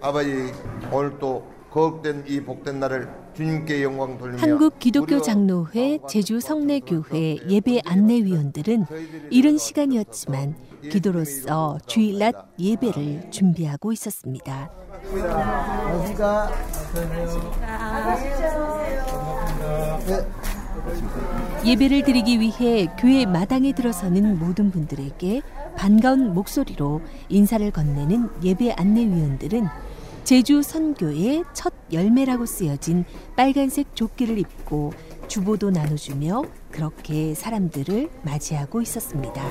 아버지 오늘 또 거듭된 이 복된 날을 주님께 영광 돌리며 한국 기독교 장로회 제주 성례교회 예배 안내위원들은 이른 시간이었지만 기도로서 주일 낮 예배를 준비하고 있었습니다. 예배를 드리기 위해 교회 마당에 들어서는 모든 분들에게 반가운 목소리로 인사를 건네는 예배 안내위원들은 제주 선교의 첫 열매라고 쓰여진 빨간색 조끼를 입고 주보도 나눠주며 그렇게 사람들을 맞이하고 있었습니다.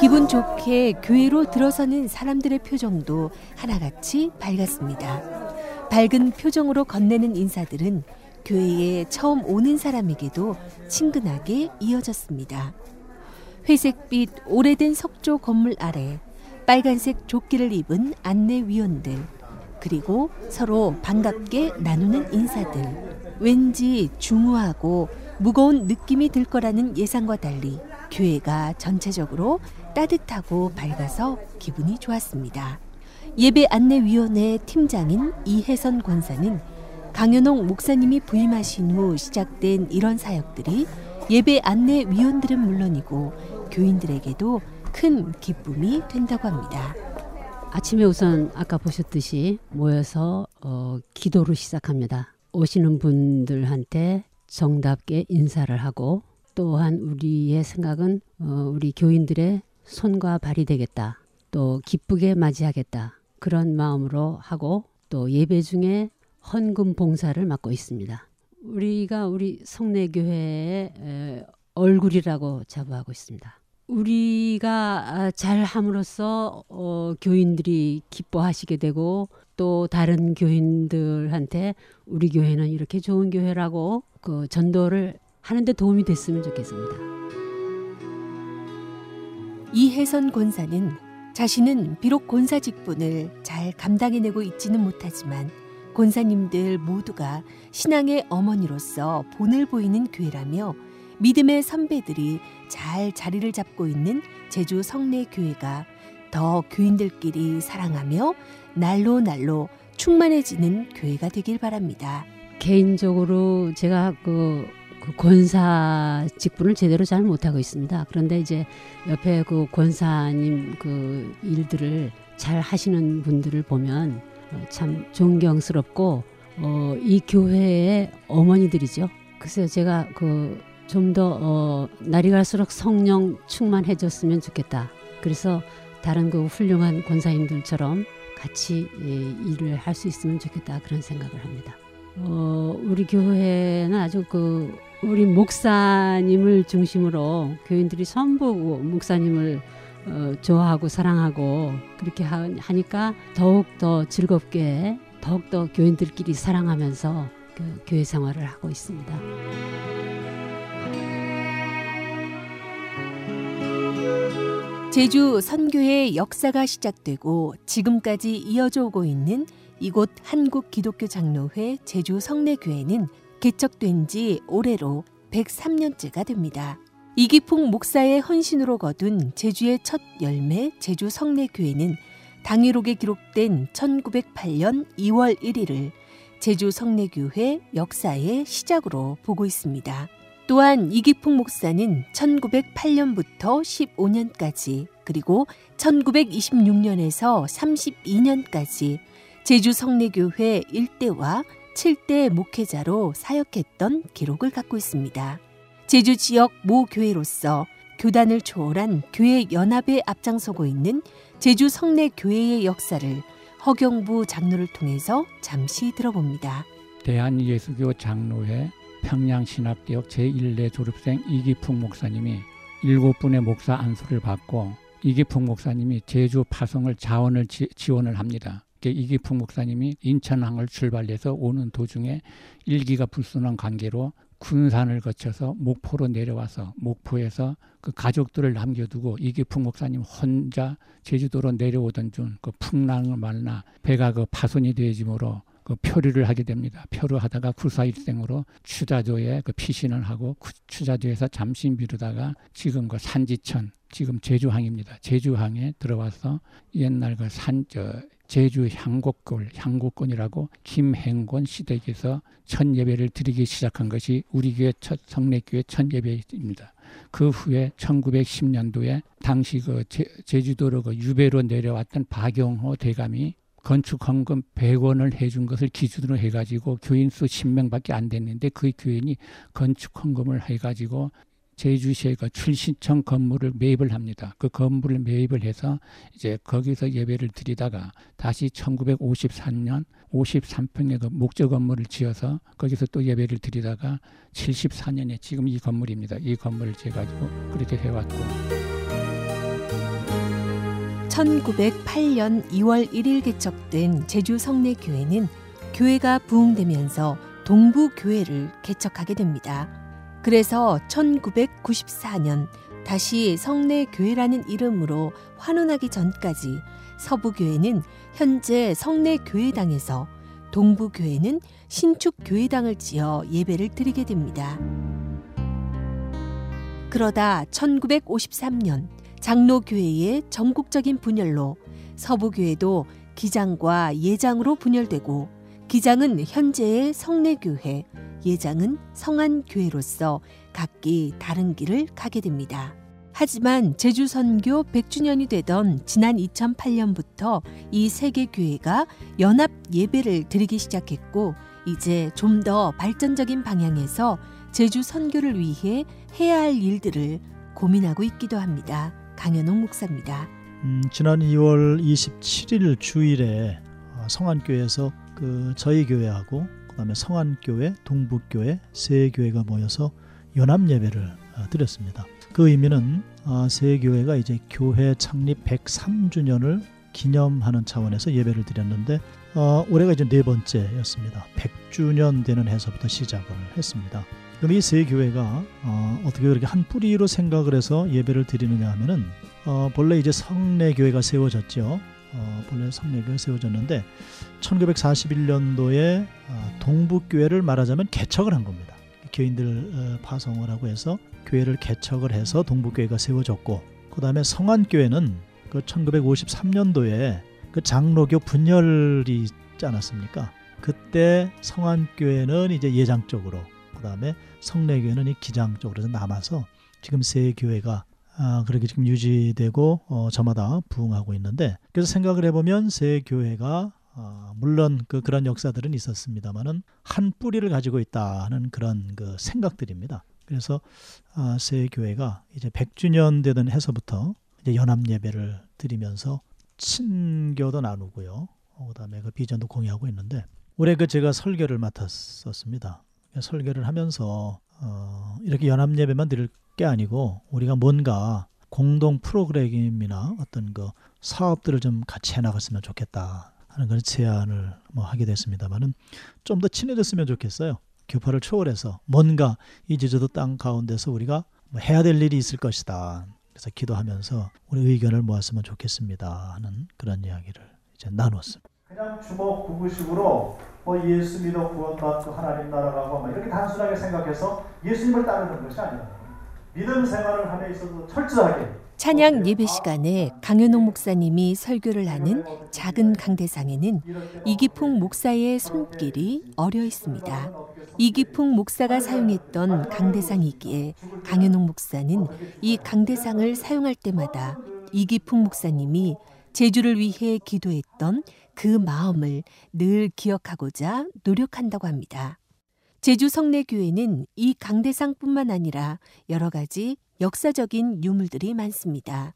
기분 좋게 교회로 들어서는 사람들의 표정도 하나같이 밝았습니다. 밝은 표정으로 건네는 인사들은 교회에 처음 오는 사람에게도 친근하게 이어졌습니다. 회색빛 오래된 석조 건물 아래 빨간색 조끼를 입은 안내위원들 그리고 서로 반갑게 나누는 인사들 왠지 중후하고 무거운 느낌이 들 거라는 예상과 달리 교회가 전체적으로 따뜻하고 밝아서 기분이 좋았습니다. 예배 안내위원회 팀장인 이혜선 권사는 강현옥 목사님이 부임하신 후 시작된 이런 사역들이 예배 안내위원들은 물론이고 교인들에게도 큰 기쁨이 된다고 합니다. 아침에 우선 아까 보셨듯이 모여서 어, 기도를 시작합니다. 오시는 분들한테 정답게 인사를 하고 또한 우리의 생각은 어, 우리 교인들의 손과 발이 되겠다. 또 기쁘게 맞이하겠다. 그런 마음으로 하고 또 예배 중에 헌금 봉사를 맡고 있습니다. 우리가 우리 성내교회의 얼굴이라고 자부하고 있습니다. 우리가 잘 함으로써 어, 교인들이 기뻐하시게 되고 또 다른 교인들한테 우리 교회는 이렇게 좋은 교회라고 그 전도를 하는데 도움이 됐으면 좋겠습니다. 이혜선 권사는 자신은 비록 권사 직분을 잘 감당해내고 있지는 못하지만 권사님들 모두가 신앙의 어머니로서 본을 보이는 교회라며 믿음의 선배들이 잘 자리를 잡고 있는 제주 성례교회가 더 교인들끼리 사랑하며 날로 날로 충만해지는 교회가 되길 바랍니다. 개인적으로 제가 그, 그 권사 직분을 제대로 잘 못하고 있습니다. 그런데 이제 옆에 그 권사님 그 일들을 잘 하시는 분들을 보면 참 존경스럽고 어, 이 교회의 어머니들이죠. 그래서 제가 그 좀더 어, 날이 갈수록 성령 충만해졌으면 좋겠다. 그래서 다른 그 훌륭한 권사님들처럼 같이 예, 일을 할 수 있으면 좋겠다 그런 생각을 합니다. 어, 우리 교회는 아주 그 우리 목사님을 중심으로 교인들이 전부 목사님을 어, 좋아하고 사랑하고 그렇게 하, 하니까 더욱 더 즐겁게 더욱 더 교인들끼리 사랑하면서 그 교회 생활을 하고 있습니다. 제주 선교의 역사가 시작되고 지금까지 이어져 오고 있는 이곳 한국 기독교 장로회 제주 성례교회는 개척된 지 올해로 103년째가 됩니다. 이기풍 목사의 헌신으로 거둔 제주의 첫 열매 제주 성례교회는 당일록에 기록된 1908년 2월 1일을 제주 성례교회 역사의 시작으로 보고 있습니다. 또한 이기풍 목사는 1908년부터 15년까지 그리고 1926년에서 32년까지 제주 성례교회 1대와 7대 목회자로 사역했던 기록을 갖고 있습니다. 제주 지역 모 교회로서 교단을 초월한 교회 연합에 앞장서고 있는 제주 성례교회의 역사를 허경부 장로를 통해서 잠시 들어봅니다. 대한예수교 장로회 평양신학대학 제1대 졸업생 이기풍 목사님이 일곱 분의 목사 안수를 받고 이기풍 목사님이 제주 파송을 자원을 지, 원을 합니다. 이기풍 목사님이 인천항을 출발해서 오는 도중에 일기가 불순한 관계로 군산을 거쳐서 목포로 내려와서 목포에서 그 가족들을 남겨두고 이기풍 목사님 혼자 제주도로 내려오던 중 그 풍랑을 만나 배가 그 파손이 되어지므로 그 표류를 하게 됩니다. 표류하다가 구사일생으로 추자조에 그 피신을 하고 추자조에서 잠시 미루다가 지금 그 산지천 지금 제주항입니다. 제주항에 들어와서 옛날 그 산 저 제주 향곡골 향곡권이라고 김행곤 시댁에서 첫 예배를 드리기 시작한 것이 우리 교회 첫 성례교회 첫 예배입니다. 그 후에 1910년도에 당시 그 제, 제주도로 그 유배로 내려왔던 박영호 대감이 건축 헌금 100원을 해준 것을 기준으로 해가지고 교인 수 10명밖에 안 됐는데 그 교인이 건축 헌금을 해가지고 제주시의 그 출신청 건물을 매입을 합니다. 그 건물을 매입을 해서 이제 거기서 예배를 드리다가 다시 1953년 53평의 그 목적 건물을 지어서 거기서 또 예배를 드리다가 74년에 지금 이 건물입니다. 이 건물을 지어가지고 그렇게 해왔고 1908년 2월 1일 개척된 제주 성내교회는 교회가 부흥되면서 동부교회를 개척하게 됩니다. 그래서 1994년 다시 성내교회라는 이름으로 환원하기 전까지 서부교회는 현재 성내교회당에서 동부교회는 신축교회당을 지어 예배를 드리게 됩니다. 그러다 1953년 장로교회의 전국적인 분열로 서부교회도 기장과 예장으로 분열되고 기장은 현재의 성내교회, 예장은 성안교회로서 각기 다른 길을 가게 됩니다. 하지만 제주 선교 100주년이 되던 지난 2008년부터 이 세 개 교회가 연합 예배를 드리기 시작했고 이제 좀 더 발전적인 방향에서 제주 선교를 위해 해야 할 일들을 고민하고 있기도 합니다. 강현옥 목사입니다. 음, 지난 2월 27일 주일에 어, 성안교회에서 그 저희 교회하고 그다음에 성안교회, 동북교회 세 교회가 모여서 연합 예배를 어, 드렸습니다. 그 의미는 어, 세 교회가 이제 교회 창립 103주년을 기념하는 차원에서 예배를 드렸는데 어, 올해가 이제 네 번째였습니다. 100주년 되는 해서부터 시작을 했습니다. 그럼 이세 교회가 어, 떻게 그렇게 한 뿌리로 생각을 해서 예배를 드리느냐 하면은 어, 본래 이제 성내 교회가 세워졌죠. 어, 본래 성례교가 세워졌는데 1941년도에 어, 동북 교회를 말하자면 개척을 한 겁니다. 교인들 어, 파송을 하고 해서 교회를 개척을 해서 동북 교회가 세워졌고 그 다음에 성안 교회는 그 1953년도에 그 장로교 분열이 있지 않았습니까? 그때 성안교회는 이제 예장 쪽으로 그 다음에 성례교회는 이 기장 쪽으로 남아서 지금 세 교회가 아, 그렇게 지금 유지되고 어, 저마다 부흥하고 있는데 그래서 생각을 해보면 새 교회가 어, 물론 그 그런 역사들은 있었습니다만은 한 뿌리를 가지고 있다는 그런 그 생각들입니다. 그래서 아, 새 교회가 이제 100주년 되던 해서부터 이제 연합 예배를 드리면서 친교도 나누고요. 어, 그다음에 그 비전도 공유하고 있는데 올해 그 제가 설교를 맡았었습니다. 설교를 하면서 어, 이렇게 연합 예배만 드릴 게 아니고 우리가 뭔가 공동 프로그램이나 어떤 그 사업들을 좀 같이 해나갔으면 좋겠다 하는 그런 제안을 뭐 하게 됐습니다만은 좀 더 친해졌으면 좋겠어요. 교파를 초월해서 뭔가 이 제주도 땅 가운데서 우리가 뭐 해야 될 일이 있을 것이다. 그래서 기도하면서 우리 의견을 모았으면 좋겠습니다 하는 그런 이야기를 이제 나눴습니다. 그냥 주먹 구구식으로 뭐 예수 믿어 구원받고 하나님 나라 가고 이렇게 단순하게 생각해서 예수님을 따르는 것이 아니라 믿음 생활을 함에 있어서 철저하게 찬양 예배 시간에 강현옥 목사님이 설교를 하는 작은 강대상에는 이기풍 목사의 손길이 어려 있습니다. 이기풍 목사가 사용했던 강대상이기에 강현옥 목사는 이 강대상을 사용할 때마다 이기풍 목사님이 제주를 위해 기도했던 그 마음을 늘 기억하고자 노력한다고 합니다. 제주 성내교회는 이 강대상뿐만 아니라 여러 가지 역사적인 유물들이 많습니다.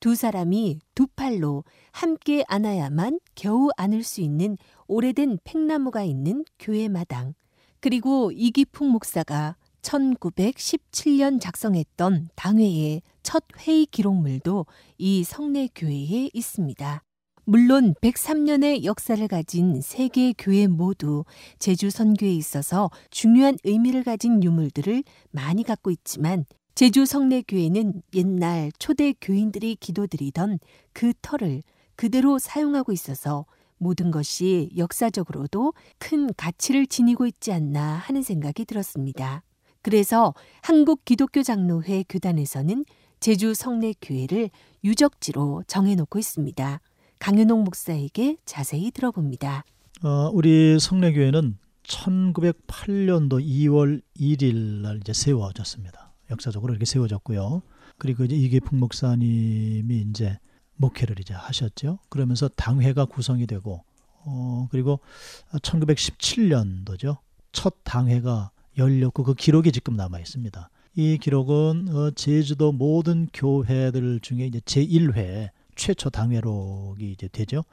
두 사람이 두 팔로 함께 안아야만 겨우 안을 수 있는 오래된 팽나무가 있는 교회 마당, 그리고 이기풍 목사가 1917년 작성했던 당회의 첫 회의 기록물도 이 성내교회에 있습니다. 물론 103년의 역사를 가진 세계 교회 모두 제주 선교에 있어서 중요한 의미를 가진 유물들을 많이 갖고 있지만 제주 성례교회는 옛날 초대 교인들이 기도드리던 그 터를 그대로 사용하고 있어서 모든 것이 역사적으로도 큰 가치를 지니고 있지 않나 하는 생각이 들었습니다. 그래서 한국 기독교 장로회 교단에서는 제주 성내교회를 유적지로 정해놓고 있습니다. 강윤옥 목사에게 자세히 들어봅니다. 어, 우리 성내교회는 1908년도 2월 1일 날 이제 세워졌습니다. 역사적으로 이렇게 세워졌고요. 그리고 이제 이계풍 목사님이 이제 목회를 이제 하셨죠. 그러면서 당회가 구성이 되고 어 그리고 1917년도죠. 첫 당회가 열렸고 그 기록이 지금 남아 있습니다. 이 기록은 어 제주도 모든 교회들 중에 이제 제1회 최초 당회록이 이제 되죠.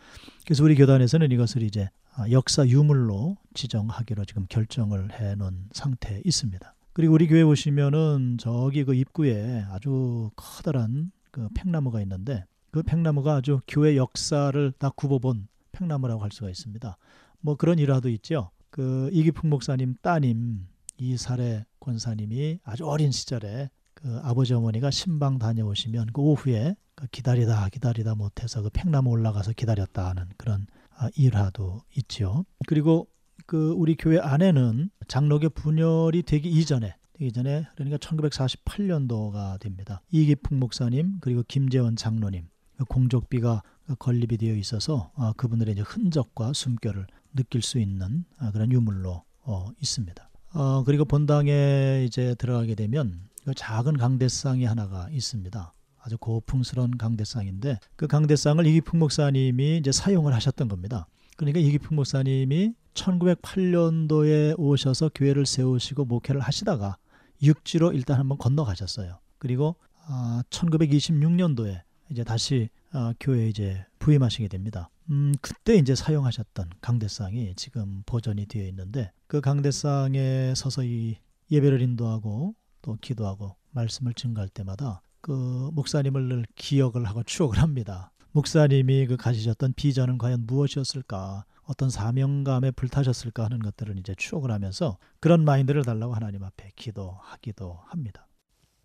그래서 우리 교단에서는 이것을 이제 아, 역사 유물로 지정하기로 지금 결정을 해 놓은 상태에 있습니다. 그리고 우리 교회 보시면은 저기 그 입구에 아주 커다란 그 팽나무가 있는데 그 팽나무가 아주 교회 역사를 다 굽어본 팽나무라고 할 수가 있습니다. 뭐 그런 일화도 있죠. 그 이기풍 목사님 따님 이사례 권사님이 아주 어린 시절에 그 아버지 어머니가 신방 다녀오시면 그 오후에 그 기다리다 기다리다 못해서 그 팽나무 올라가서 기다렸다 하는 그런 아, 일화도 있죠. 그리고 그 우리 교회 안에는 장로교 분열이 되기 이전에 되기 전에 그러니까 1948년도가 됩니다. 이기풍 목사님 그리고 김재원 장로님 그 공적비가 건립이 되어 있어서 아, 그분들의 이제 흔적과 숨결을 느낄 수 있는 아, 그런 유물로 어, 있습니다. 어, 그리고 본당에 이제 들어가게 되면 그 작은 강대상이 하나가 있습니다. 아주 고풍스러운 강대상인데 그 강대상을 이기풍 목사님이 이제 사용을 하셨던 겁니다. 그러니까 이기풍 목사님이 1908년도에 오셔서 교회를 세우시고 목회를 하시다가 육지로 일단 한번 건너가셨어요. 그리고 아, 1926년도에 이제 다시 아, 교회에 이제 부임하시게 됩니다. 음, 그때 이제 사용하셨던 강대상이 지금 보존이 되어 있는데 그 강대상에 서서히 예배를 인도하고 또 기도하고 말씀을 증가할 때마다 그 목사님을 늘 기억을 하고 추억을 합니다. 목사님이 그 가지셨던 비전은 과연 무엇이었을까? 어떤 사명감에 불타셨을까 하는 것들을 이제 추억을 하면서 그런 마인드를 달라고 하나님 앞에 기도하기도 합니다.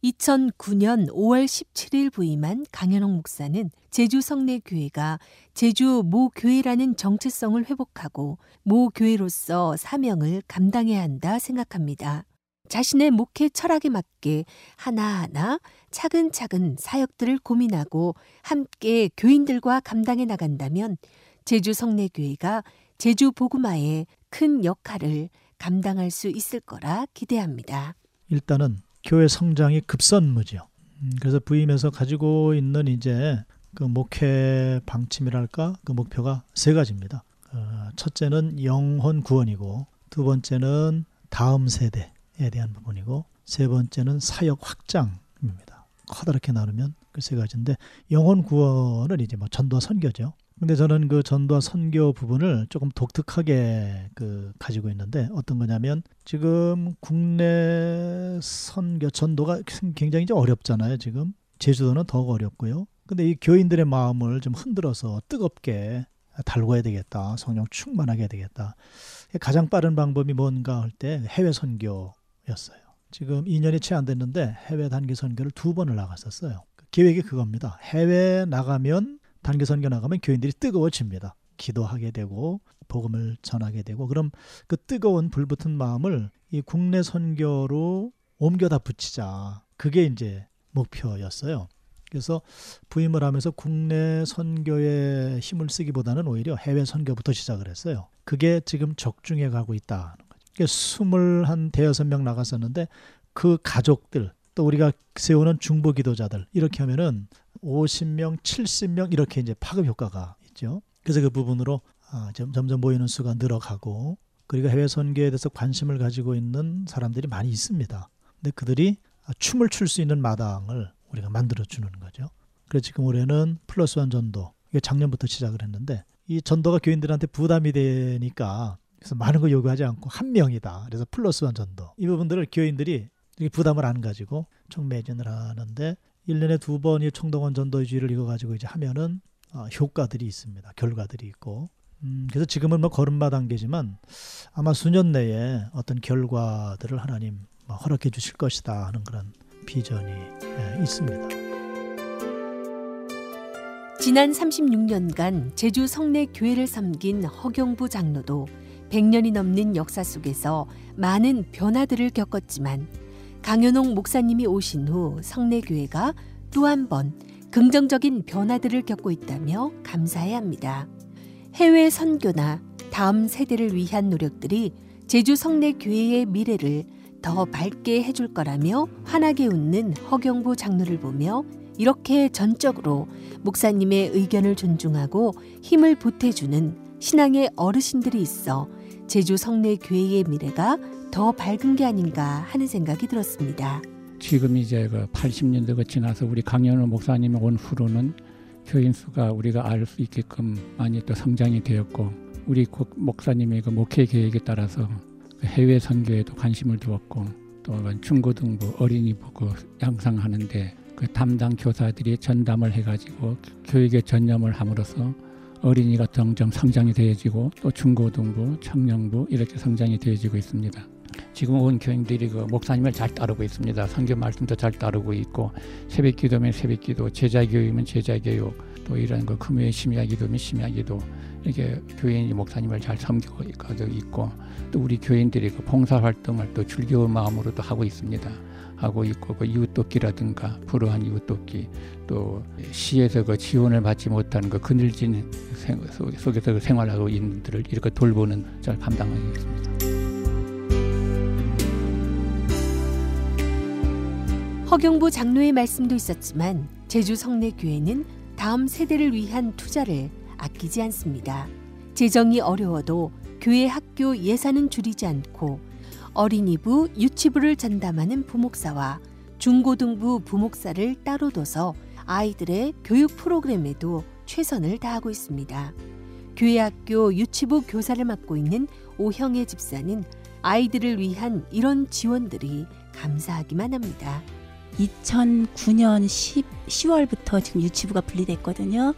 2009년 5월 17일 부임한 강현옥 목사는 제주 성내교회가 제주 모 교회라는 정체성을 회복하고 모 교회로서 사명을 감당해야 한다 생각합니다. 자신의 목회 철학에 맞게 하나하나 차근차근 사역들을 고민하고 함께 교인들과 감당해 나간다면 제주 성내교회가 제주 복음화에 큰 역할을 감당할 수 있을 거라 기대합니다. 일단은 교회 성장이 급선무죠. 음, 그래서 부임해서 가지고 있는 이제 그 목회 방침이랄까 그 목표가 세 가지입니다. 어, 첫째는 영혼 구원이고 두 번째는 다음 세대에 대한 부분이고 세 번째는 사역 확장입니다. 커다랗게 나누면 그 세 가지인데 영혼 구원은 이제 뭐 전도와 선교죠. 근데 저는 그 전도와 선교 부분을 조금 독특하게 그 가지고 있는데 어떤 거냐면 지금 국내 선교 전도가 굉장히 어렵잖아요. 지금 제주도는 더욱 어렵고요. 근데 이 교인들의 마음을 좀 흔들어서 뜨겁게 달궈야 되겠다. 성령 충만하게 되겠다. 가장 빠른 방법이 뭔가 할 때 해외 선교였어요. 지금 2년이 채 안 됐는데 해외 단기 선교를 두 번을 나갔었어요. 계획이 그겁니다. 해외 나가면 단기 선교 나가면 교인들이 뜨거워집니다. 기도하게 되고 복음을 전하게 되고 그럼 그 뜨거운 불붙은 마음을 이 국내 선교로 옮겨다 붙이자. 그게 이제 목표였어요. 그래서 부임을 하면서 국내 선교에 힘을 쓰기보다는 오히려 해외 선교부터 시작을 했어요. 그게 지금 적중해 가고. 그러니까 스물 한 대여섯 명 나갔었는데 그 가족들 또 우리가 세우는 중보 기도자들 이렇게 하면은 50명, 70명 이렇게 이제 파급 효과가 있죠. 그래서 그 부분으로 아, 점점 모이는 수가 늘어가고 그리고 해외 선교에 대해서 관심을 가지고 있는 사람들이 많이 있습니다. 근데 그들이 춤을 출 수 있는 마당을 우리가 만들어 주는 거죠. 그래서 지금 올해는 플러스 원 전도 이게 작년부터 시작을 했는데 이 전도가 교인들한테 부담이 되니까 그래서 많은 거 요구하지 않고 한 명이다. 그래서 플러스 원 전도 이 부분들을 교인들이 부담을 안 가지고 총 매진을 하는데 1년에 두 번이 총동원 전도주의를 이거 가지고 이제 하면은 어, 효과들이 있습니다. 결과들이 있고. 음, 그래서 지금은 뭐 걸음마 단계지만 아마 수년 내에 어떤 결과들을 하나님 뭐 허락해 주실 것이다 하는 그런 비전이 예, 있습니다. 지난 36년간 제주 성내 교회를 섬긴 허경부 장로도 100년이 넘는 역사 속에서 많은 변화들을 겪었지만 강현옥 목사님이 오신 후 성내교회가 또 한 번 긍정적인 변화들을 겪고 있다며 감사해야 합니다. 해외 선교나 다음 세대를 위한 노력들이 제주 성내 교회의 미래를 더 밝게 해줄 거라며 환하게 웃는 허경부 장로를 보며 이렇게 전적으로 목사님의 의견을 존중하고 힘을 보태주는 신앙의 어르신들이 있어 제주 성내 교회의 미래가 더 밝은 게 아닌가 하는 생각이 들었습니다. 지금 이제 그 80년대가 지나서 우리 강연호 목사님이 온 후로는 교인 수가 우리가 알 수 있게끔 많이 또 성장이 되었고 우리 목사님의 그 목회 계획에 따라서 그 해외 선교에도 관심을 두었고 또 중고등부 어린이부 그 양성하는데 그 담당 교사들이 전담을 해가지고 교육에 전념을 함으로써 어린이가 점점 성장이 되어지고 또 중고등부, 청년부 이렇게 성장이 되어지고 있습니다. 지금 온 교인들이 그 목사님을 잘 따르고 있습니다. 성경 말씀도 잘 따르고 있고 새벽 기도면 새벽 기도, 제자 교육이면 제자 교육, 또 이런 그 금요일 심야 기도면 심야 기도 이렇게 교인이 목사님을 잘 섬기고 있고 또 우리 교인들이 그 봉사 활동을 또 즐거운 마음으로 도 하고 있습니다. 하고 있고 그 이웃돕기라든가 불우한 이웃돕기 또 시에서 그 지원을 받지 못하는 그 그늘진 속에서 그 생활하고 있는 들을 이렇게 돌보는 잘 감당하고 있습니다. 허경부 장로의 말씀도 있었지만 제주 성내교회는 다음 세대를 위한 투자를 아끼지 않습니다. 재정이 어려워도 교회 학교 예산은 줄이지 않고 어린이부, 유치부를 전담하는 부목사와 중고등부 부목사를 따로 둬서 아이들의 교육 프로그램에도 최선을 다하고 있습니다. 교회 학교 유치부 교사를 맡고 있는 오형의 집사는 아이들을 위한 이런 지원들이 감사하기만 합니다. 2009년 10, 10월부터 지금 유치부가 분리됐거든요.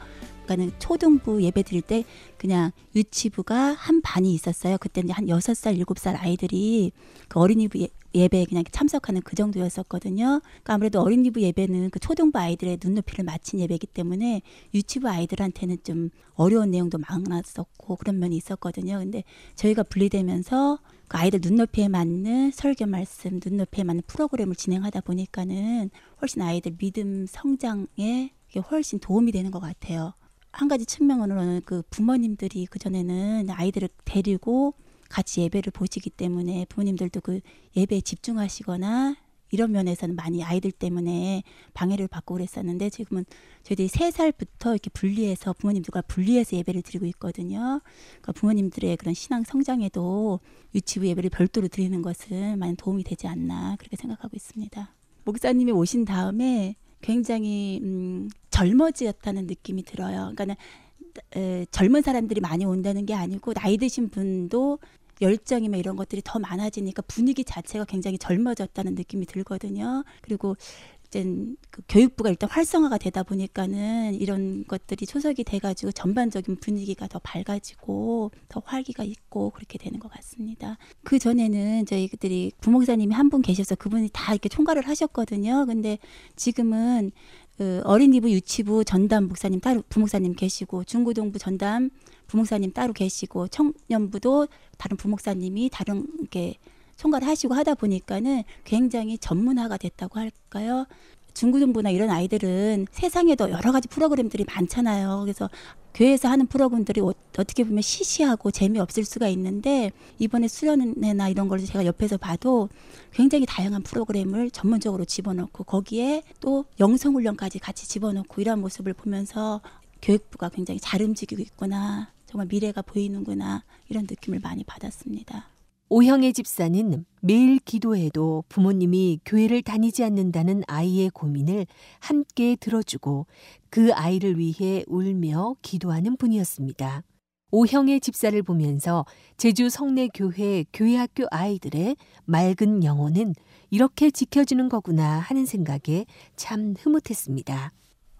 그러니까는 초등부 예배 드릴 때 그냥 유치부가 한 반이 있었어요. 그때는 한 여섯 살 일곱 살 아이들이 그 어린이부 예, 배에 그냥 참석하는 그 정도였었거든요. 그러니까 아무래도 어린이부 예배는 그 초등부 아이들의 눈높이를 맞춘 예배이기 때문에 유치부 아이들한테는 좀 어려운 내용도 많았었고 그런 면이 있었거든요. 근데 저희가 분리되면서 그 아이들 눈높이에 맞는 설교 말씀, 눈높이에 맞는 프로그램을 진행하다 보니까는 훨씬 아이들 믿음 성장에 훨씬 도움이 되는 것 같아요. 한 가지 측면으로는 그 부모님들이 그전에는 아이들을 데리고 같이 예배를 보시기 때문에 부모님들도 그 예배에 집중하시거나 이런 면에서는 많이 아이들 때문에 방해를 받고 그랬었는데 지금은 저희들이 세 살부터 이렇게 분리해서 부모님들과 분리해서 예배를 드리고 있거든요. 그러니까 부모님들의 그런 신앙 성장에도 유치부 예배를 별도로 드리는 것은 많은 도움이 되지 않나 그렇게 생각하고 있습니다. 목사님이 오신 다음에 굉장히 음, 젊어지었다는 느낌이 들어요. 그러니까는 에, 젊은 사람들이 많이 온다는 게 아니고 나이 드신 분도 열정이나 이런 것들이 더 많아지니까 분위기 자체가 굉장히 젊어졌다는 느낌이 들거든요. 그리고 이제 그 교육부가 일단 활성화가 되다 보니까는 이런 것들이 초석이 돼가지고 전반적인 분위기가 더 밝아지고 더 활기가 있고 그렇게 되는 것 같습니다. 그 전에는 저희들이 부목사님이 한 분 계셔서 그분이 다 이렇게 총괄을 하셨거든요. 근데 지금은 그 어린이부 유치부 전담 목사님 따로 부목사님 계시고 중고등부 전담 부목사님 따로 계시고 청년부도 다른 부목사님이 다른 게 총괄하시고 하다 보니까는 굉장히 전문화가 됐다고 할까요? 중고등부나 이런 아이들은 세상에도 여러 가지 프로그램들이 많잖아요. 그래서 교회에서 하는 프로그램들이 어, 어떻게 보면 시시하고 재미없을 수가 있는데 이번에 수련회나 이런 걸 제가 옆에서 봐도 굉장히 다양한 프로그램을 전문적으로 집어넣고 거기에 또 영성훈련까지 같이 집어넣고 이런 모습을 보면서 교육부가 굉장히 잘 움직이고 있구나. 정말 미래가 보이는구나. 이런 느낌을 많이 받았습니다. 오형의 집사는 매일 기도해도 부모님이 교회를 다니지 않는다는 아이의 고민을 함께 들어주고 그 아이를 위해 울며 기도하는 분이었습니다. 오형의 집사를 보면서 제주 성내교회 교회학교 아이들의 맑은 영혼은 이렇게 지켜주는 거구나 하는 생각에 참 흐뭇했습니다.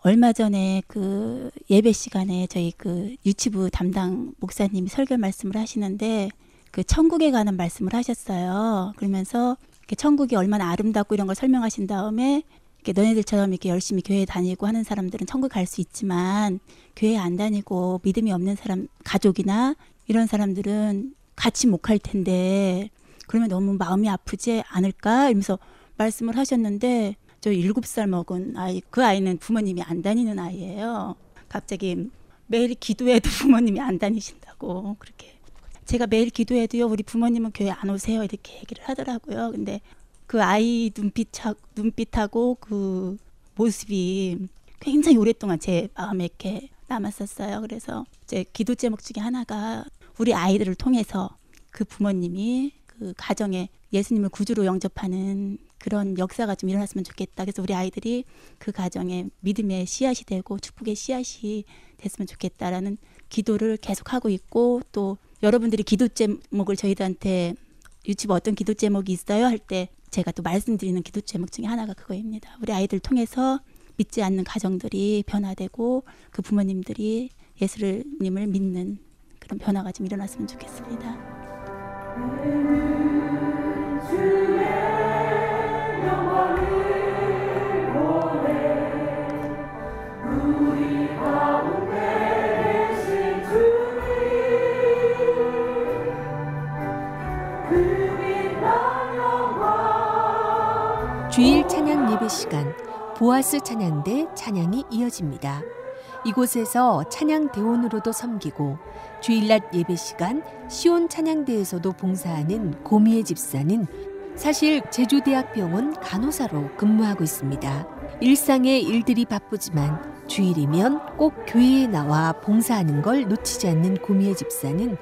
얼마 전에 그 예배 시간에 저희 그 유치부 담당 목사님이 설교 말씀을 하시는데 그 천국에 관한 말씀을 하셨어요. 그러면서 천국이 얼마나 아름답고 이런 걸 설명하신 다음에 너네들처럼 이렇게 열심히 교회 다니고 하는 사람들은 천국 갈 수 있지만 교회 안 다니고 믿음이 없는 사람 가족이나 이런 사람들은 같이 못 갈 텐데 그러면 너무 마음이 아프지 않을까 이러면서 말씀을 하셨는데 저 일곱 살 먹은 아이 그 아이는 부모님이 안 다니는 아이예요. 갑자기 매일 기도해도 부모님이 안 다니신다고 그렇게 제가 매일 기도해도요 우리 부모님은 교회 안 오세요 이렇게 얘기를 하더라고요. 근데 그 아이 눈빛 눈빛하고 그 모습이 굉장히 오랫동안 제 마음에 이렇게 남았었어요. 그래서 제 기도 제목 중에 하나가 우리 아이들을 통해서 그 부모님이 그 가정에 예수님을 구주로 영접하는 그런 역사가 좀 일어났으면 좋겠다. 그래서 우리 아이들이 그 가정에 믿음의 씨앗이 되고 축복의 씨앗이 됐으면 좋겠다라는 기도를 계속 하고 있고 또 여러분들이 기도 제목을 저희들한테 유치부 어떤 기도 제목이 있어요 할 때 제가 또 말씀드리는 기도 제목 중에 하나가 그거입니다. 우리 아이들 통해서 믿지 않는 가정들이 변화되고 그 부모님들이 예수님을 믿는 그런 변화가 좀 일어났으면 좋겠습니다. 주일 찬양 예배 시간 보아스 찬양대 찬양이 이어집니다. 이곳에서 찬양 대원으로도 섬기고 주일낮 예배 시간 시온 찬양대에서도 봉사하는 고미의 집사는 사실 제주대학병원 간호사로 근무하고 있습니다. 일상의 일들이 바쁘지만 주일이면 꼭 교회에 나와 봉사하는 걸 놓치지 않는 고미의 집사는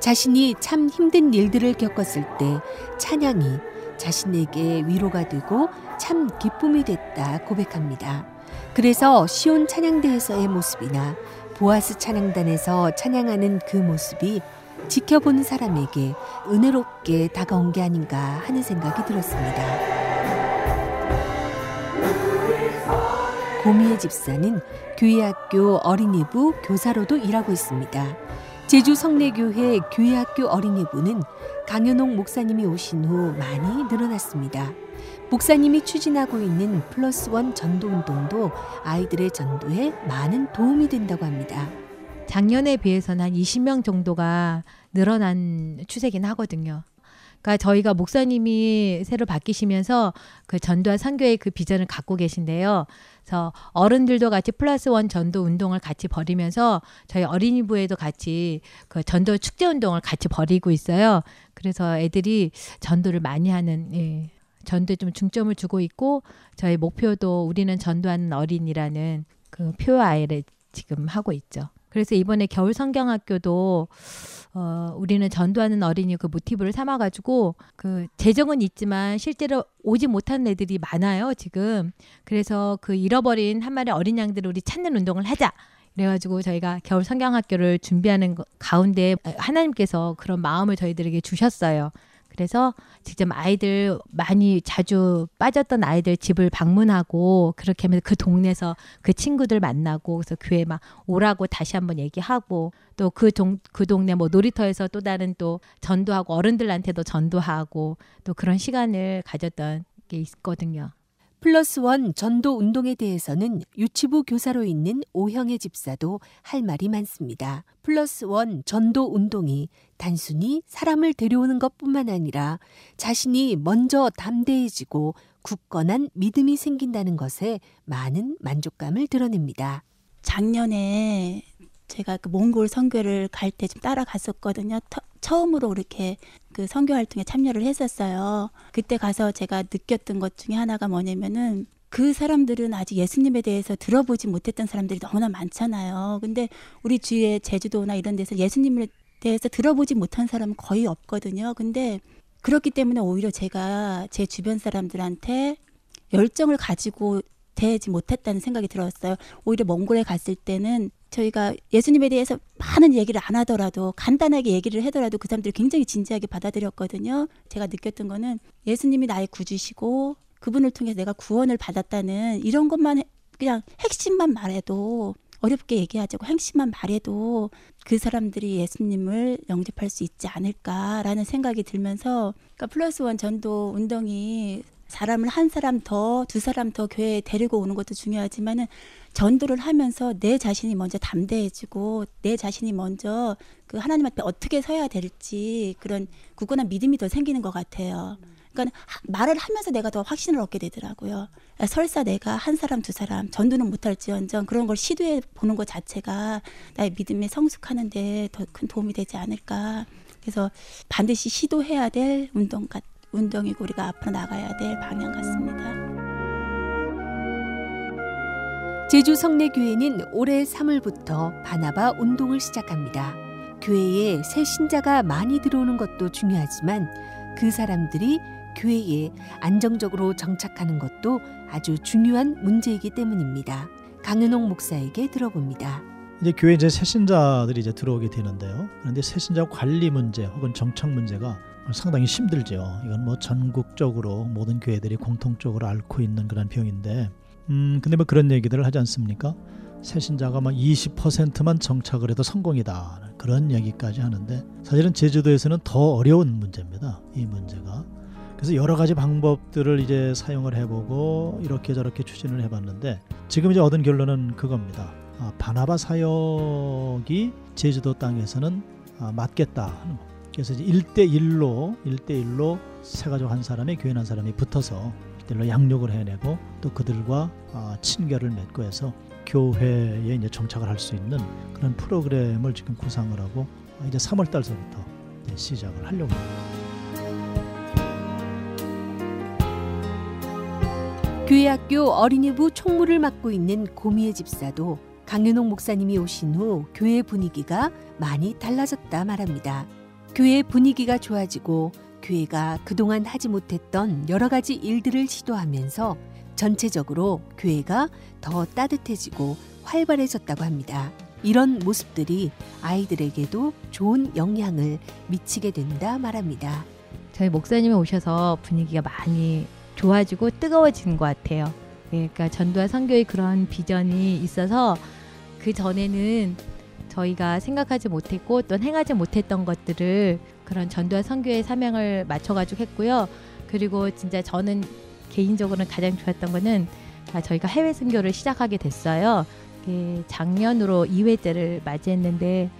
자신이 참 힘든 일들을 겪었을 때 찬양이 자신에게 위로가 되고 참 기쁨이 됐다 고백합니다. 그래서 시온 찬양대에서의 모습이나 보아스 찬양단에서 찬양하는 그 모습이 지켜보는 사람에게 은혜롭게 다가온 게 아닌가 하는 생각이 들었습니다. 고미의 집사는 교회학교 어린이부 교사로도 일하고 있습니다. 제주 성내교회 교회학교 어린이부는 강현옥 목사님이 오신 후 많이 늘어났습니다. 목사님이 추진하고 있는 플러스 원 전도 운동도 아이들의 전도에 많은 도움이 된다고 합니다. 작년에 비해서는 한 20명 정도가 늘어난 추세긴 하거든요. 그러니까 저희가 목사님이 새로 바뀌시면서 그 전도와 선교의 그 비전을 갖고 계신데요. 그래서 어른들도 같이 플러스 원 전도 운동을 같이 벌이면서 저희 어린이부에도 같이 그 전도 축제 운동을 같이 벌이고 있어요. 그래서 애들이 전도를 많이 하는 예, 전도에 좀 중점을 주고 있고 저희 목표도 우리는 전도하는 어린이라는 그 표아이를 지금 하고 있죠. 그래서 이번에 겨울 성경학교도 어, 우리는 전도하는 어린이 그 모티브를 삼아가지고 그 재정은 있지만 실제로 오지 못하는 애들이 많아요 지금. 그래서 그 잃어버린 한 마리 어린 양들을 우리 찾는 운동을 하자. 그래가지고 저희가 겨울 성경학교를 준비하는 가운데 하나님께서 그런 마음을 저희들에게 주셨어요. 그래서 직접 아이들 많이 자주 빠졌던 아이들 집을 방문하고 그렇게 하면서 그 동네에서 그 친구들 만나고 그래서 교회 막 오라고 다시 한번 얘기하고 또 그 동, 그 동네 뭐 놀이터에서 또 다른 또 전도하고 어른들한테도 전도하고 또 그런 시간을 가졌던 게 있거든요. 플러스 원 전도 운동에 대해서는 유치부 교사로 있는 오형의 집사도 할 말이 많습니다. 플러스 원 전도 운동이 단순히 사람을 데려오는 것 뿐만 아니라 자신이 먼저 담대해지고 굳건한 믿음이 생긴다는 것에 많은 만족감을 드러냅니다. 작년에 제가 그 몽골 선교를 갈 때 좀 따라갔었거든요. 터, 처음으로 이렇게 그 선교 활동에 참여를 했었어요. 그때 가서 제가 느꼈던 것 중에 하나가 뭐냐면은 그 사람들은 아직 예수님에 대해서 들어보지 못했던 사람들이 너무나 많잖아요. 근데 우리 주위에 제주도나 이런 데서 예수님에 대해서 들어보지 못한 사람은 거의 없거든요. 근데 그렇기 때문에 오히려 제가 제 주변 사람들한테 열정을 가지고 대지 못했다는 생각이 들었어요. 오히려 몽골에 갔을 때는 저희가 예수님에 대해서 많은 얘기를 안 하더라도 간단하게 얘기를 하더라도 그 사람들이 굉장히 진지하게 받아들였거든요. 제가 느꼈던 거는 예수님이 나의 구주시고 그분을 통해서 내가 구원을 받았다는 이런 것만 그냥 핵심만 말해도 어렵게 얘기하자고 핵심만 말해도 그 사람들이 예수님을 영접할 수 있지 않을까라는 생각이 들면서 그러니까 플러스 원 전도 운동이 사람을 한 사람 더, 두 사람 더 교회에 데리고 오는 것도 중요하지만은 전도를 하면서 내 자신이 먼저 담대해지고 내 자신이 먼저 그 하나님 앞에 어떻게 서야 될지 그런 굳건한 믿음이 더 생기는 것 같아요. 그러니까 하- 말을 하면서 내가 더 확신을 얻게 되더라고요. 아, 설사 내가 한 사람 두 사람 전도는 못할지언정 그런 걸 시도해 보는 것 자체가 나의 믿음에 성숙하는데 더 큰 도움이 되지 않을까. 그래서 반드시 시도해야 될 운동 같 운동이고 우리가 앞으로 나가야 될 방향 같습니다. 제주 성내교회는 올해 3월부터 바나바 운동을 시작합니다. 교회에 새 신자가 많이 들어오는 것도 중요하지만 그 사람들이 교회에 안정적으로 정착하는 것도 아주 중요한 문제이기 때문입니다. 강은홍 목사에게 들어봅니다. 이제 교회 이제 새 신자들이 이제 들어오게 되는데요. 그런데 새 신자 관리 문제 혹은 정착 문제가 상당히 힘들죠. 이건 뭐 전국적으로 모든 교회들이 공통적으로 앓고 있는 그런 병인데, 음 근데 뭐 그런 얘기들을 하지 않습니까? 새신자가 막 20%만 정착을 해도 성공이다 그런 얘기까지 하는데 사실은 제주도에서는 더 어려운 문제입니다. 이 문제가. 그래서 여러 가지 방법들을 이제 사용을 해보고 이렇게 저렇게 추진을 해봤는데 지금 이제 얻은 결론은 그겁니다. 아, 바나바 사역이 제주도 땅에서는 아, 맞겠다. 그래서 이제 1대1로 1대1로 세 가족 한 사람이 교인 한 사람이 붙어서 1대1로 양육을 해내고 또 그들과 아, 친결을 맺고 해서 교회에 이제 정착을 할 수 있는 그런 프로그램을 지금 구상을 하고 아, 이제 3월 달서부터 시작을 하려고 합니다. 교회학교 어린이부 총무를 맡고 있는 고미의 집사도 강윤옥 목사님이 오신 후 교회 분위기가 많이 달라졌다 말합니다. 교회 분위기가 좋아지고 교회가 그동안 하지 못했던 여러 가지 일들을 시도하면서 전체적으로 교회가 더 따뜻해지고 활발해졌다고 합니다. 이런 모습들이 아이들에게도 좋은 영향을 미치게 된다 말합니다. 저희 목사님이 오셔서 분위기가 많이 좋아지고 뜨거워지는 것 같아요. 예, 그러니까 전도와 선교의 그런 비전이 있어서 그 전에는 저희가 생각하지 못했고 또 행하지 못했던 것들을 그런 전도와 선교의 사명을 맞춰가지고 했고요. 그리고 진짜 저는 개인적으로는 가장 좋았던 거는 아, 저희가 해외 선교를 시작하게 됐어요. 이게 작년으로 2회째를 맞이했는데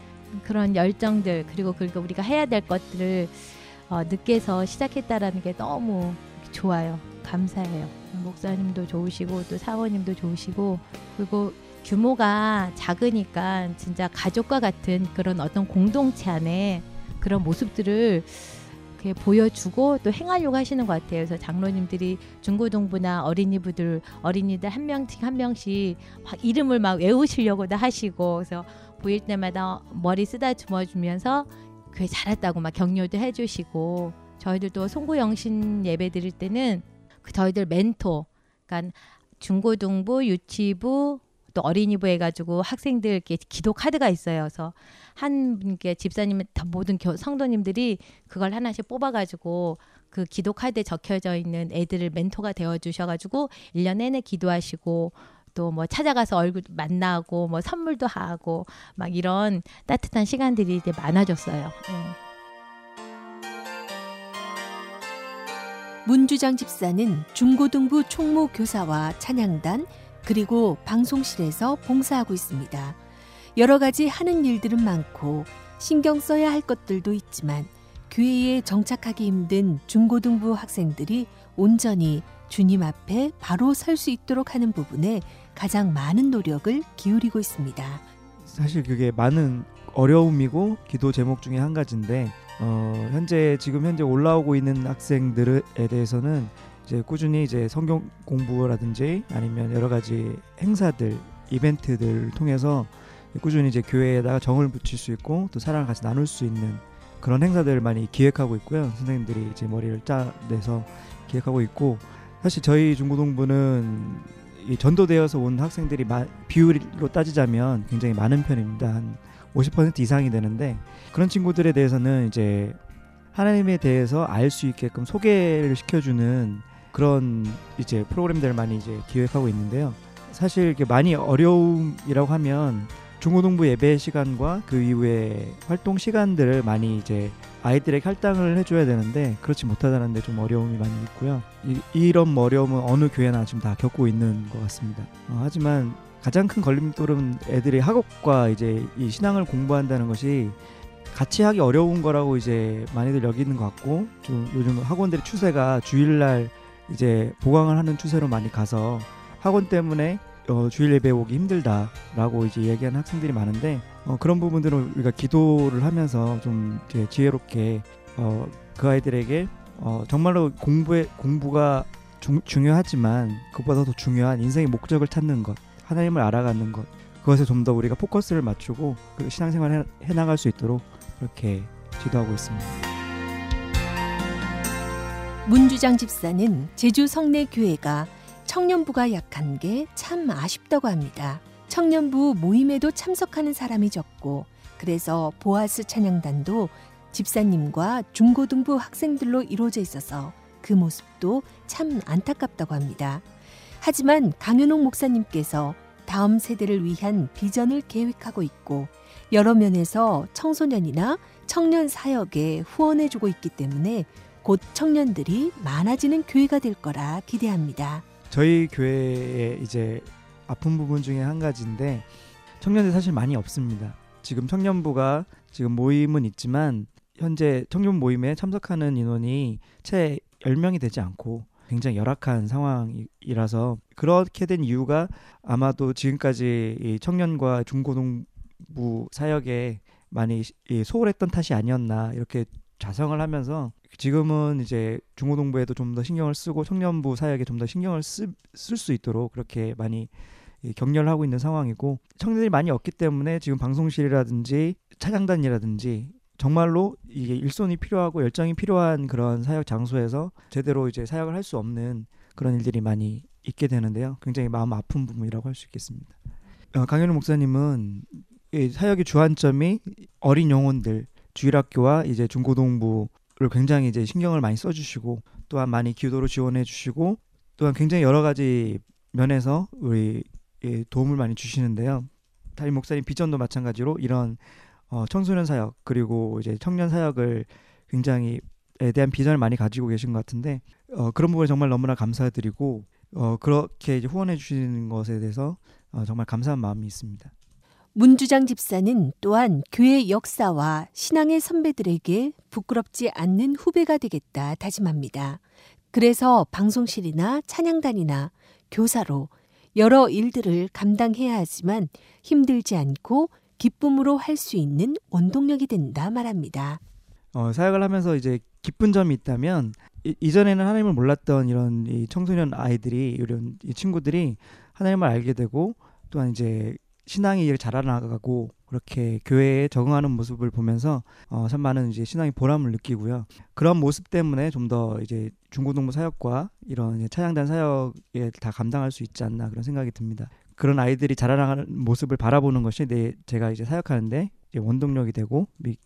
그런 열정들 그리고 그리고 우리가 해야 될 것들을 어, 늦게서 시작했다라는 게 너무 좋아요. 감사해요. 목사님도 좋으시고 또 사모님도 좋으시고 그리고 규모가 작으니까 진짜 가족과 같은 그런 어떤 공동체 안에 그런 모습들을 보여주고 또 행하려고 하시는 것 같아요. 그래서 장로님들이 중고등부나 어린이부들 어린이들 한 명씩 한 명씩 막 이름을 막 외우시려고도 하시고 그래서 보일 때마다 머리 쓰다듬어 주면서 그게 잘했다고 막 격려도 해주시고 저희들도 송구영신 예배 드릴 때는 그 저희들 멘토 그러니까 중고등부 유치부 또 어린이부 해가지고 학생들께 기도 카드가 있어요. 그래서 한 분께 집사님 다 모든 교, 성도님들이 그걸 하나씩 뽑아가지고 그 기도 카드에 적혀져 있는 애들을 멘토가 되어 주셔가지고 1년 내내 기도하시고 또 뭐 찾아가서 얼굴 만나고 뭐 선물도 하고 막 이런 따뜻한 시간들이 이제 많아졌어요. 예. 문주장 집사는 중고등부 총무 교사와 찬양단 그리고 방송실에서 봉사하고 있습니다. 여러 가지 하는 일들은 많고 신경 써야 할 것들도 있지만 교회에 정착하기 힘든 중고등부 학생들이 온전히 주님 앞에 바로 설 수 있도록 하는 부분에 가장 많은 노력을 기울이고 있습니다. 사실 그게 많은 어려움이고 기도 제목 중에 한 가지인데 어, 현재 지금 현재 올라오고 있는 학생들에 대해서는 이제 꾸준히 이제 성경 공부라든지 아니면 여러 가지 행사들 이벤트들 통해서 꾸준히 이제 교회에다가 정을 붙일 수 있고 또 사랑을 같이 나눌 수 있는 그런 행사들을 많이 기획하고 있고요. 선생님들이 이제 머리를 짜내서 기획하고 있고 사실 저희 중고등부는 이 전도되어서 온 학생들이 마, 비율로 따지자면 굉장히 많은 편입니다. 한 50% 이상이 되는데 그런 친구들에 대해서는 이제 하나님에 대해서 알 수 있게끔 소개를 시켜주는 그런 이제 프로그램들을 많이 이제 기획하고 있는데요. 사실 이렇게 많이 어려움이라고 하면 중고등부 예배 시간과 그 이후에 활동 시간들을 많이 이제 아이들에게 할당을 해줘야 되는데 그렇지 못하다는데 좀 어려움이 많이 있고요. 이, 이런 어려움은 어느 교회나 지금 다 겪고 있는 것 같습니다. 어, 하지만 가장 큰 걸림돌은 애들이 학업과 이제 이 신앙을 공부한다는 것이 같이 하기 어려운 거라고 이제 많이들 여기는 것 같고 좀 요즘 학원들의 추세가 주일날 이제 보강을 하는 추세로 많이 가서 학원 때문에 어, 주일 예배 오기 힘들다라고 이제 얘기하는 학생들이 많은데 어, 그런 부분들은 우리가 기도를 하면서 좀 이제 지혜롭게 어, 그 아이들에게 어, 정말로 공부에 공부가 중, 중요하지만 그보다 더 중요한 인생의 목적을 찾는 것, 하나님을 알아가는 것, 그것에 좀 더 우리가 포커스를 맞추고 그 신앙생활 해, 해 나갈 수 있도록 그렇게 지도하고 있습니다. 문주장 집사는 제주 성내 교회가 청년부가 약한 게 참 아쉽다고 합니다. 청년부 모임에도 참석하는 사람이 적고 그래서 보아스 찬양단도 집사님과 중고등부 학생들로 이루어져 있어서 그 모습도 참 안타깝다고 합니다. 하지만 강현옥 목사님께서 다음 세대를 위한 비전을 계획하고 있고 여러 면에서 청소년이나 청년 사역에 후원해주고 있기 때문에 곧 청년들이 많아지는 교회가 될 거라 기대합니다. 저희 교회에 이제 아픈 부분 중에 한 가지인데 청년들 사실 많이 없습니다. 지금 청년부가 지금 모임은 있지만 현재 청년 모임에 참석하는 인원이 채 10명이 되지 않고 굉장히 열악한 상황이라서 그렇게 된 이유가 아마도 지금까지 이 청년과 중고등부 사역에 많이 소홀했던 탓이 아니었나 이렇게 자성을 하면서 지금은 이제 중고등부에도 좀 더 신경을 쓰고 청년부 사역에 좀 더 신경을 쓸 수 있도록 그렇게 많이 격려를 하고 있는 상황이고 청년들이 많이 없기 때문에 지금 방송실이라든지 차장단이라든지 정말로 이게 일손이 필요하고 열정이 필요한 그런 사역 장소에서 제대로 이제 사역을 할 수 없는 그런 일들이 많이 있게 되는데요. 굉장히 마음 아픈 부분이라고 할 수 있겠습니다. 어, 강현우 목사님은 사역의 주안점이 어린 영혼들 주일학교와 이제 중고등부 를 굉장히 이제 신경을 많이 써주시고 또한 많이 기도로 지원해 주시고 또한 굉장히 여러 가지 면에서 우리 도움을 많이 주시는데요. 담임 목사님 비전도 마찬가지로 이런 어, 청소년 사역 그리고 이제 청년 사역을 굉장히 에 대한 비전을 많이 가지고 계신 것 같은데 어, 그런 부분에 정말 너무나 감사드리고 어, 그렇게 후원해 주시는 것에 대해서 어, 정말 감사한 마음이 있습니다. 문주장 집사는 또한 교회 역사와 신앙의 선배들에게 부끄럽지 않는 후배가 되겠다 다짐합니다. 그래서 방송실이나 찬양단이나 교사로 여러 일들을 감당해야 하지만 힘들지 않고 기쁨으로 할 수 있는 원동력이 된다 말합니다. 어, 사역을 하면서 이제 기쁜 점이 있다면 이, 전에는 하나님을 몰랐던 이런 이 청소년 아이들이 이런 이 친구들이 하나님을 알게 되고 또한 이제 신앙이 자라나가고 그렇게 교회에 적응하는 모습을 보면서 어, 참 많은 이제 신앙의 보람을 느끼고요. 그런 모습 때문에 좀 더 이제 중고등부 사역과 이런 차양단 사역에 다 감당할 수 있지 않나 그런 생각이 듭니다. 그런 아이들이 자라나가는 모습을 바라보는 것이 내 제가 이제 사역하는데 이제 원동력이 되고 미,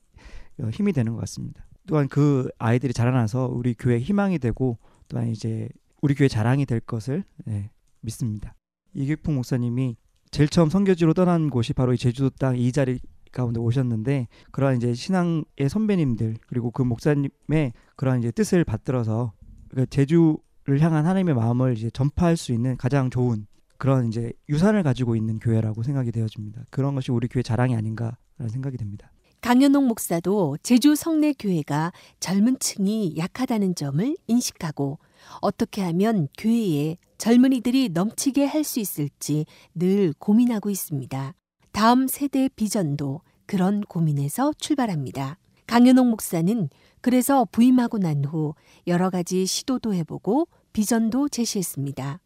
어, 힘이 되는 것 같습니다. 또한 그 아이들이 자라나서 우리 교회 희망이 되고 또한 이제 우리 교회 자랑이 될 것을 네, 믿습니다. 이규풍 목사님이 제일 처음 선교지로 떠난 곳이 바로 이 제주도 땅 이 자리 가운데 오셨는데 그러한 이제 신앙의 선배님들 그리고 그 목사님의 그러한 이제 뜻을 받들어서 그 제주를 향한 하나님의 마음을 이제 전파할 수 있는 가장 좋은 그런 이제 유산을 가지고 있는 교회라고 생각이 되어집니다. 그런 것이 우리 교회 자랑이 아닌가라는 생각이 듭니다. 강현옥 목사도 제주 성내 교회가 젊은 층이 약하다는 점을 인식하고 어떻게 하면 교회에 젊은이들이 넘치게 할 수 있을지 늘 고민하고 있습니다. 다음 세대의 비전도 그런 고민에서 출발합니다. 강현옥 목사는 그래서 부임하고 난 후 여러 가지 시도도 해보고 비전도 제시했습니다.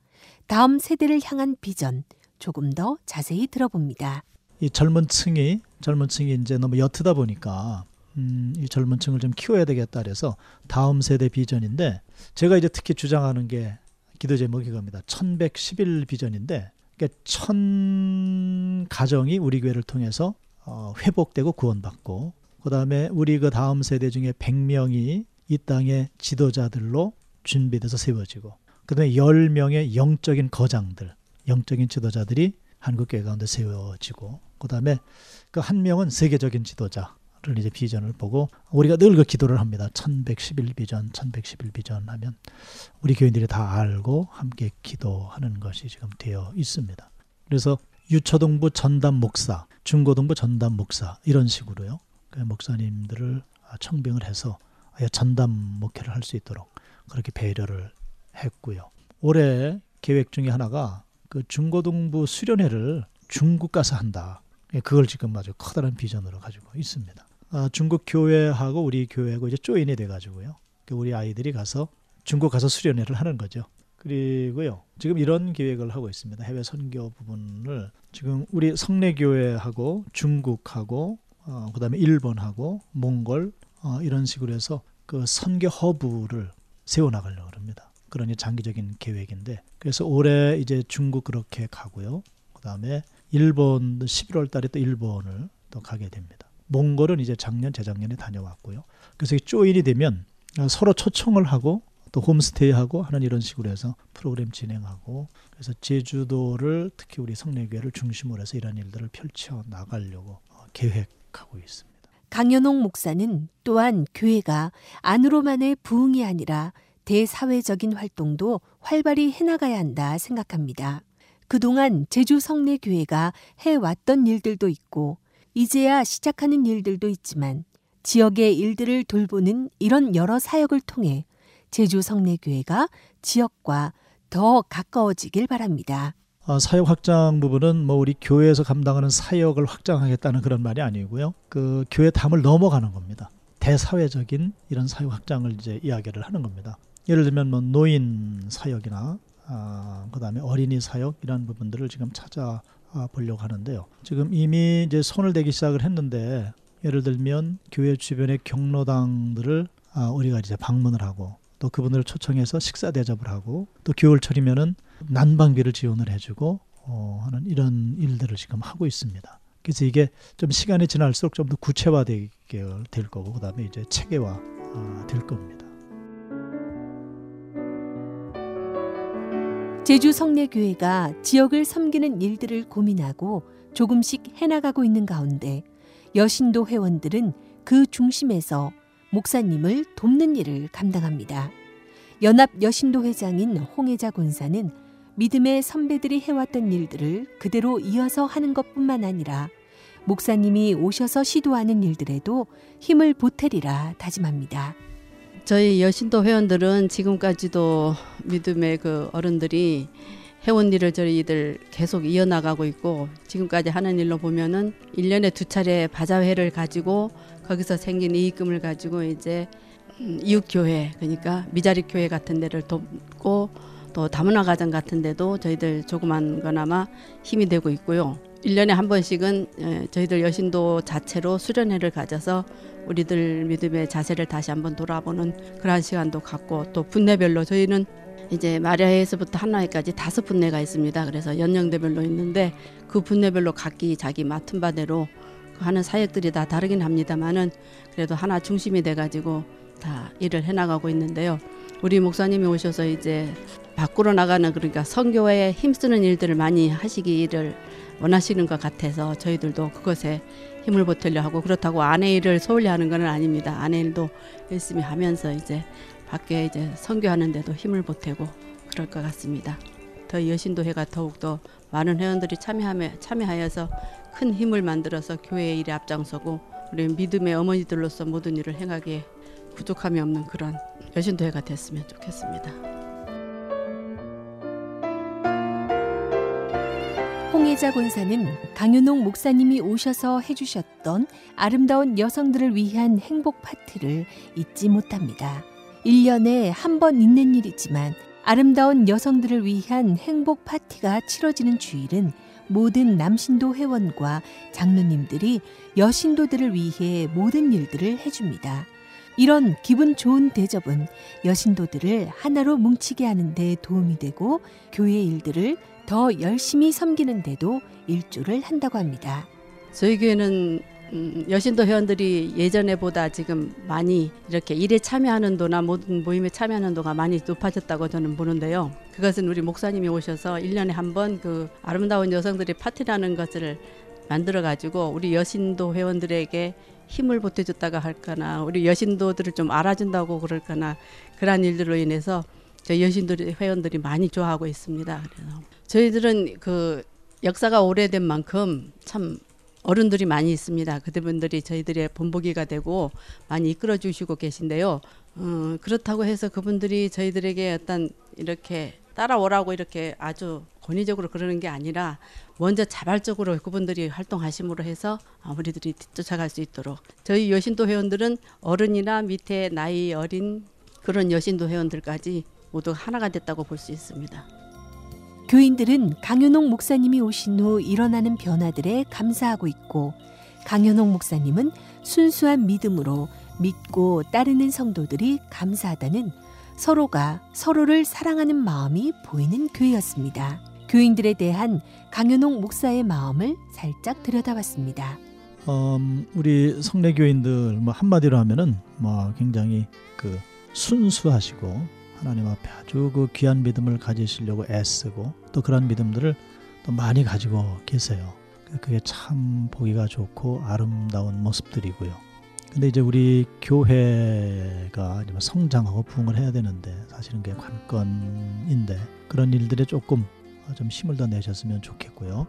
다음 세대를 향한 비전 조금 더 자세히 들어봅니다. 이 젊은 층이 젊은 층이 이제 너무 옅다 보니까 음, 이 젊은 층을 좀 키워야 되겠다 그래서 다음 세대 비전인데 제가 이제 특히 주장하는 게 기도 제목이 겁니다. 1111 비전인데 그러니까 천 가정이 우리 교회를 통해서 어, 회복되고 구원받고 그다음에 우리 그 다음 세대 중에 100명이 이 땅의 지도자들로 준비돼서 세워지고 그다음에 10명의 영적인 거장들, 영적인 지도자들이 한국 교회 가운데 세워지고 그다음에 그 한 명은 세계적인 지도자 를 이제 비전을 보고 우리가 늘 그 기도를 합니다. 1111 비전, 1111 비전 하면 우리 교인들이 다 알고 함께 기도하는 것이 지금 되어 있습니다. 그래서 유초등부 전담 목사, 중고등부 전담 목사 이런 식으로요. 그 목사님들을 청빙을 해서 아예 전담 목회를 할 수 있도록 그렇게 배려를 했고요. 올해 계획 중에 하나가 그 중고등부 수련회를 중국 가서 한다. 예, 그걸 지금 아주 커다란 비전으로 가지고 있습니다. 아, 중국 교회하고 우리 교회하고 이제 조인이 돼가지고요. 그 우리 아이들이 가서 중국 가서 수련회를 하는 거죠. 그리고요. 지금 이런 계획을 하고 있습니다. 해외 선교 부분을 지금 우리 성례교회하고 중국하고 어, 그다음에 일본하고 몽골 어, 이런 식으로 해서 그 선교 허브를 세워 나가려고 합니다. 그러니 장기적인 계획인데 그래서 올해 이제 중국 그렇게 가고요. 그다음에 일본 11월 달에 또 일본을 또 가게 됩니다. 몽골은 이제 작년 재작년에 다녀왔고요. 그래서 조인이 되면 서로 초청을 하고 또 홈스테이하고 하는 이런 식으로 해서 프로그램 진행하고 그래서 제주도를 특히 우리 성례교회를 중심으로 해서 이런 일들을 펼쳐 나가려고 어, 계획하고 있습니다. 강연홍 목사는 또한 교회가 안으로만의 부흥이 아니라 대사회적인 활동도 활발히 해나가야 한다 생각합니다. 그동안 제주 성례교회가 해왔던 일들도 있고 이제야 시작하는 일들도 있지만 지역의 일들을 돌보는 이런 여러 사역을 통해 제주 성례교회가 지역과 더 가까워지길 바랍니다. 어, 사역 확장 부분은 뭐 우리 교회에서 감당하는 사역을 확장하겠다는 그런 말이 아니고요. 그 교회 담을 넘어가는 겁니다. 대사회적인 이런 사역 확장을 이제 이야기를 하는 겁니다. 예를 들면 뭐 노인 사역이나 아, 그다음에 어린이 사역 이런 부분들을 지금 찾아 보려고 하는데요. 지금 이미 이제 손을 대기 시작을 했는데 예를 들면 교회 주변의 경로당들을 아, 우리가 이제 방문을 하고 또 그분들을 초청해서 식사 대접을 하고 또 겨울철이면은 난방비를 지원을 해주고 어, 하는 이런 일들을 지금 하고 있습니다. 그래서 이게 좀 시간이 지날수록 좀 더 구체화되게 될 거고 그다음에 이제 체계화 어, 될 겁니다. 제주 성례교회가 지역을 섬기는 일들을 고민하고 조금씩 해나가고 있는 가운데 여신도 회원들은 그 중심에서 목사님을 돕는 일을 감당합니다. 연합 여신도 회장인 홍혜자 권사는 믿음의 선배들이 해왔던 일들을 그대로 이어서 하는 것뿐만 아니라 목사님이 오셔서 시도하는 일들에도 힘을 보태리라 다짐합니다. 저희 여신도 회원들은 지금까지도 믿음의 그 어른들이 해온 일을 저희들 계속 이어나가고 있고 지금까지 하는 일로 보면은 1년에 두 차례 바자회를 가지고 거기서 생긴 이익금을 가지고 이제 음, 이웃교회 그러니까 미자리 교회 같은 데를 돕고 또 다문화 가정 같은 데도 저희들 조그만 거나마 힘이 되고 있고요. 1년에 한 번씩은 예, 저희들 여신도 자체로 수련회를 가져서 우리들 믿음의 자세를 다시 한번 돌아보는 그러한 시간도 갖고 또 분내별로 저희는 이제 마리아에서부터 한나회까지 다섯 분내가 있습니다. 그래서 연령대별로 있는데 그 분내별로 각기 자기 맡은 바대로 하는 사역들이 다 다르긴 합니다만은 그래도 하나 중심이 돼가지고 다 일을 해나가고 있는데요. 우리 목사님이 오셔서 이제 밖으로 나가는 그러니까 선교에 힘쓰는 일들을 많이 하시기를 원하시는 것 같아서 저희들도 그것에 힘을 보태려 하고 그렇다고 아내 일을 소홀히 하는 것은 아닙니다. 아내 일도 열심히 하면서 이제 밖에 이제 선교하는데도 힘을 보태고 그럴 것 같습니다. 더 여신도 회가 더욱더 많은 회원들이 참여하며, 참여하여서 큰 힘을 만들어서 교회의 일에 앞장서고 우리 믿음의 어머니들로서 모든 일을 행하기에 부족함이 없는 그런 여신도 회가 됐으면 좋겠습니다. 홍혜자 권사는 강윤옥 목사님이 오셔서 해주셨던 아름다운 여성들을 위한 행복 파티를 잊지 못합니다. 1년에 한 번 있는 일이지만 아름다운 여성들을 위한 행복 파티가 치러지는 주일은 모든 남신도 회원과 장로님들이 여신도들을 위해 모든 일들을 해줍니다. 이런 기분 좋은 대접은 여신도들을 하나로 뭉치게 하는 데 도움이 되고 교회 일들을 더 열심히 섬기는데도 일조를 한다고 합니다. 저희 교회는 음, 여신도 회원들이 예전에보다 지금 많이 이렇게 일에 참여하는 도나 모든 모임에 참여하는 도가 많이 높아졌다고 저는 보는데요. 그것은 우리 목사님이 오셔서 1년에 한 번 그 아름다운 여성들이 파티라는 것을 만들어 가지고 우리 여신도 회원들에게 힘을 보태줬다가 할까나 우리 여신도들을 좀 알아준다고 그럴까나 그러한 일들로 인해서 저희 여신도 회원들이 많이 좋아하고 있습니다. 그래서 저희들은 그 역사가 오래된 만큼 참 어른들이 많이 있습니다. 그들분들이 저희들의 본보기가 되고 많이 이끌어 주시고 계신데요. 어, 그렇다고 해서 그분들이 저희들에게 어떤 이렇게 따라오라고 이렇게 아주 권위적으로 그러는 게 아니라 먼저 자발적으로 그분들이 활동하심으로 해서 우리들이 뒤쫓아갈 수 있도록 저희 여신도 회원들은 어른이나 밑에 나이 어린 그런 여신도 회원들까지 모두 하나가 됐다고 볼 수 있습니다. 교인들은 강현옥 목사님이 오신 후 일어나는 변화들에 감사하고 있고 강현옥 목사님은 순수한 믿음으로 믿고 따르는 성도들이 감사하다는 서로가 서로를 사랑하는 마음이 보이는 교회였습니다. 교인들에 대한 강현옥 목사의 마음을 살짝 들여다봤습니다. 음, 우리 성내 교인들 뭐 한마디로 하면은 뭐 굉장히 그 순수하시고 하나님 앞에 아주 그 귀한 믿음을 가지시려고 애쓰고 또 그런 믿음들을 또 많이 가지고 계세요. 그게 참 보기가 좋고 아름다운 모습들이고요. 근데 이제 우리 교회가 성장하고 부흥을 해야 되는데 사실은 그게 관건인데 그런 일들에 조금 좀 힘을 더 내셨으면 좋겠고요.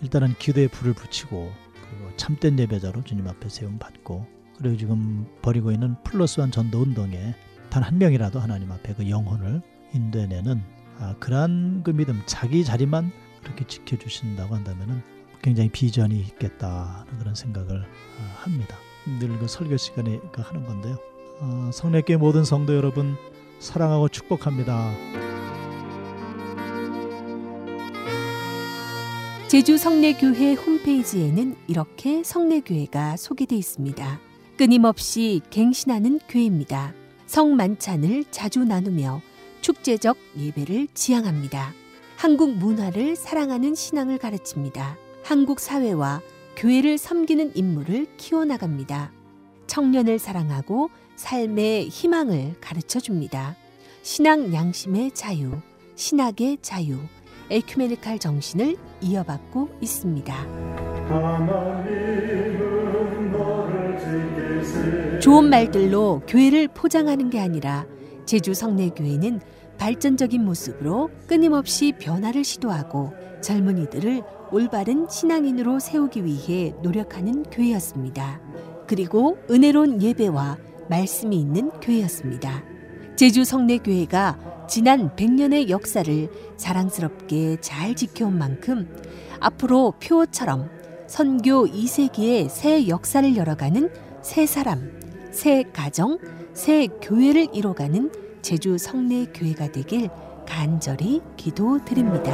일단은 기도에 불을 붙이고 그리고 참된 예배자로 주님 앞에 세움 받고 그리고 지금 벌이고 있는 플러스완 전도 운동에 단 한 명이라도 하나님 앞에 그 영혼을 인도해내는 아, 그러한 그 믿음 자기 자리만 그렇게 지켜주신다고 한다면은 굉장히 비전이 있겠다는 그런 생각을 어, 합니다. 늘 그 설교 시간에 그 하는 건데요. 어, 성례교회 모든 성도 여러분 사랑하고 축복합니다. 제주 성례교회 홈페이지에는 이렇게 성례교회가 소개되어 있습니다. 끊임없이 갱신하는 교회입니다. 성만찬을 자주 나누며 축제적 예배를 지향합니다. 한국 문화를 사랑하는 신앙을 가르칩니다. 한국 사회와 교회를 섬기는 인물을 키워나갑니다. 청년을 사랑하고 삶의 희망을 가르쳐 줍니다. 신앙 양심의 자유, 신학의 자유, 에큐메니칼 정신을 이어받고 있습니다. 좋은 말들로 교회를 포장하는 게 아니라 제주 성내교회는 발전적인 모습으로 끊임없이 변화를 시도하고 젊은이들을 올바른 신앙인으로 세우기 위해 노력하는 교회였습니다. 그리고 은혜로운 예배와 말씀이 있는 교회였습니다. 제주 성내교회가 지난 100년의 역사를 자랑스럽게 잘 지켜온 만큼 앞으로 표처럼 선교 2세기의 새 역사를 열어가는 새 사람, 새 가정, 새 교회를 이뤄가는 제주 성내 교회가 되길 간절히 기도드립니다.